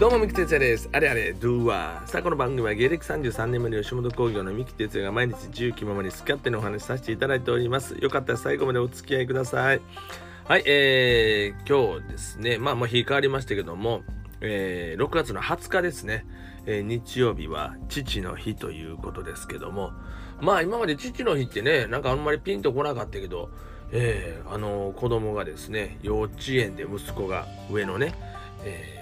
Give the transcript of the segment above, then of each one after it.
どうも、三木哲也です。あれあれ、ドゥーワー。さあ、この番組は芸歴33年目の吉本興業の三木哲也が毎日自由気ままに好き勝手にお話しさせていただいております。よかったら最後までお付き合いください。はい、えー、今日ですね、まあ、もう日変わりましたけども、えー、6月の20日ですね、えー、日曜日は父の日ということですけども、まあ今まで父の日ってね、なんかあんまりピンとこなかったけど、えー、あの子供がですね、幼稚園で息子が上のね、えー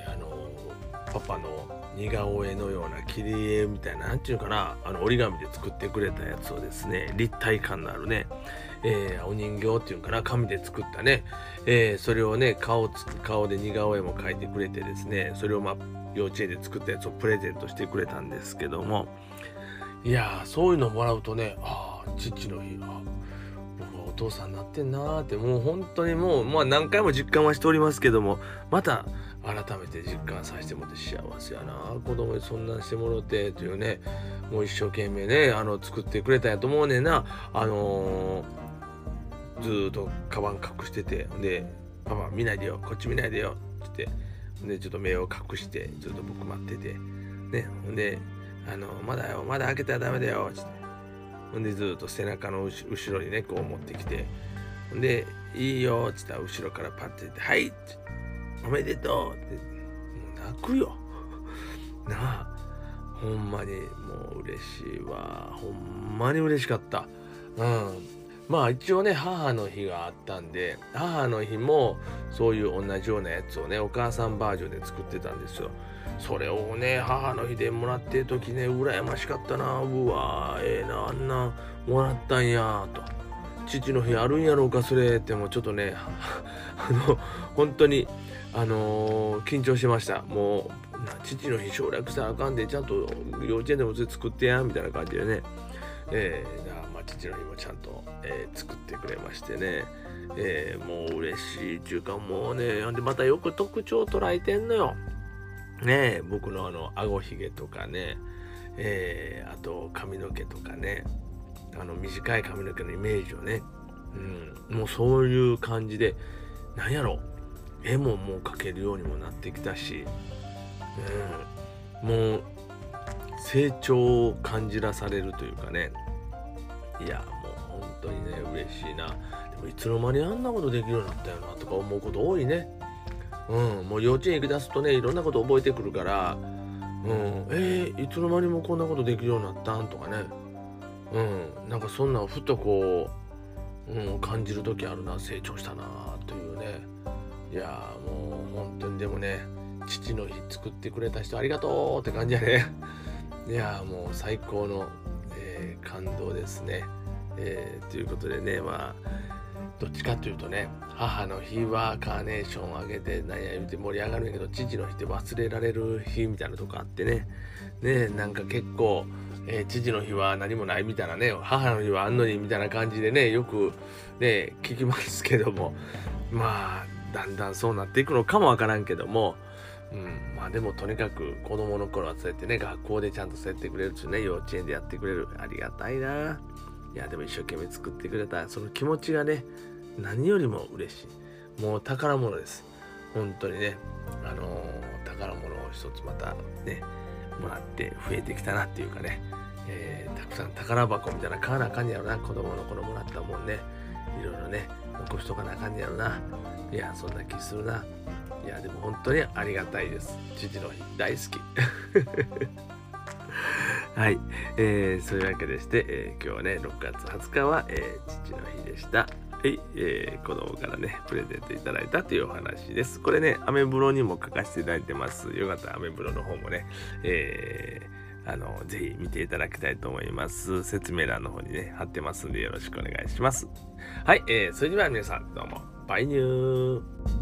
パパの似顔絵のような切り絵みたいな何ていうかなあの折り紙で作ってくれたやつをですね立体感のあるね、えー、お人形っていうかな紙で作ったね、えー、それをね顔つ顔で似顔絵も描いてくれてですねそれをまあ幼稚園で作ったやつをプレゼントしてくれたんですけどもいやそういうのもらうとねああ父の日あ父さんになってんなーってもう本当にもうまあ何回も実感はしておりますけどもまた改めて実感させてもらって幸せやな。子供にそんなんしてもろてというねもう一生懸命ねあの作ってくれたんやと思うねんな。あのー、ずっとカバン隠しててで「パパ見ないでよこっち見ないでよ」って言ってでちょっと目を隠してずっと僕待っててね。ほんであの「まだよまだ開けたらダメだよ」っつって。ほんでずっと背中の後ろにねこう持ってきてほんで「いいよ」っつったら後ろからパッて言って「はい」おめでとうってもう泣くよ。なあほんまにもう嬉しいわ。ほんまに嬉しかった。うん。まあ一応ね母の日があったんで母の日もそういう同じようなやつをねお母さんバージョンで作ってたんですよ。それをね母の日でもらってる時ね羨ましかったなうわええー、なあんなもらったんやと。父の日あるんやろうかそれってもうちょっとね あの本当にあのー、緊張しました。もう父の日省略したらあかんでちゃんと幼稚園でも作ってやみたいな感じでね。えー、まあ父の日もちゃんと、えー、作ってくれましてね。えー、もう嬉しいっていうかもうねでまたよく特徴捉えてんのよ。ね僕のあの顎ひげとかね。えー、あと髪の毛とかね。あの短い髪の毛のイメージをね、うん、もうそういう感じで。なんやろ。絵ももう描けるようにもなってきたし、うん、もう成長を感じらされるというかね。いやもう本当にね嬉しいな。でもいつの間にあんなことできるようになったよなとか思うこと多いね。うんもう幼稚園行き出すとねいろんなこと覚えてくるから。うんえー、いつの間にもこんなことできるようになったんとかね。うんなんかそんなふとこう、うん、感じる時あるな。成長したなというね。いやもう本当にでもね父の日作ってくれた人ありがとうって感じやね。いやもう最高の、えー、感動ですね、えー、ということでねまあどっちかというとね母の日はカーネーションをあげて何や言うて盛り上がるんやけど父の日って忘れられる日みたいなとこあってね。ねなんか結構、えー、父の日は何もないみたいなね母の日はあんのにみたいな感じでねよくね聞きますけども。まあだんだんそうなっていくのかもわからんけども、うん、まあでもとにかく子供の頃はそうやってね、学校でちゃんとそうやってくれるっていうね、幼稚園でやってくれる。ありがたいな。いや、でも一生懸命作ってくれた、その気持ちがね、何よりも嬉しい。もう宝物です。本当にね、あのー、宝物を一つまたね、もらって増えてきたなっていうかね、えー、たくさん宝箱みたいな買わなあかんやろな、子供の頃もらったもんね。いろいろね、残しとかなあかんやろな。いやそんな気するないやでも本当にありがたいです父の日大好き はい、えー、そういうわけでして、えー、今日はね6月20日は、えー、父の日でしたはい、えー、子供からね、プレゼントいただいたというお話です。これね、アメブロにも書かせていただいてます。よかったらアメブロの方もね、えー、あの、ぜひ見ていただきたいと思います。説明欄の方にね、貼ってますんでよろしくお願いします。はい、えー、それでは皆さんどうも。バイニュー